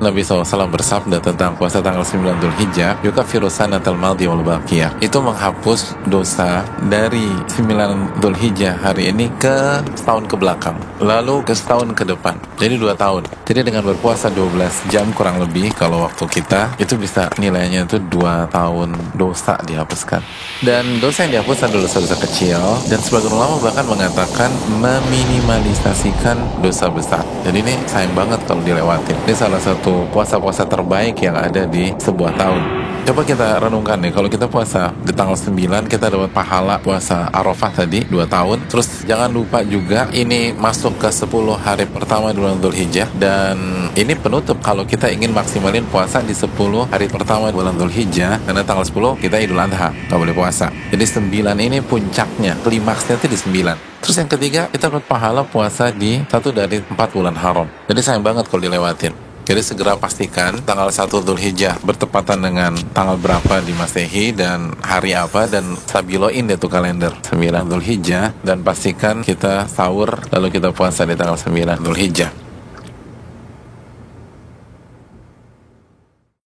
Nabi SAW bersabda tentang puasa tanggal 9 Dhul Hijjah Yuka virusanatal maldi wal baqiyah. Itu menghapus dosa dari 9 Dhul Hijjah hari ini ke setahun ke belakang Lalu ke setahun ke depan. Jadi dua tahun. Jadi dengan berpuasa 12 jam kurang lebih Kalau waktu kita Itu bisa nilainya itu dua tahun dosa dihapuskan. Dan dosa yang dihapus adalah dosa-dosa kecil Dan sebagian ulama bahkan mengatakan Meminimalisasikan dosa besar. Jadi ini sayang banget kalau dilewatin. Ini salah satu satu puasa-puasa terbaik yang ada di sebuah tahun. Coba kita renungkan nih, kalau kita puasa di tanggal 9 kita dapat pahala puasa Arafah tadi 2 tahun. Terus jangan lupa juga ini masuk ke 10 hari pertama bulan Dhul Hijjah dan ini penutup kalau kita ingin maksimalin puasa di 10 hari pertama bulan Dhul Hijjah karena tanggal 10 kita Idul Adha, nggak boleh puasa. Jadi 9 ini puncaknya, klimaksnya itu di 9. Terus yang ketiga, kita dapat pahala puasa di satu dari empat bulan haram. Jadi sayang banget kalau dilewatin. Jadi segera pastikan tanggal 1 Dhul Hijjah bertepatan dengan tanggal berapa di Masehi dan hari apa dan stabiloin deh tuh kalender 9 Dhul Hijjah dan pastikan kita sahur lalu kita puasa di tanggal 9 Dhul Hijjah.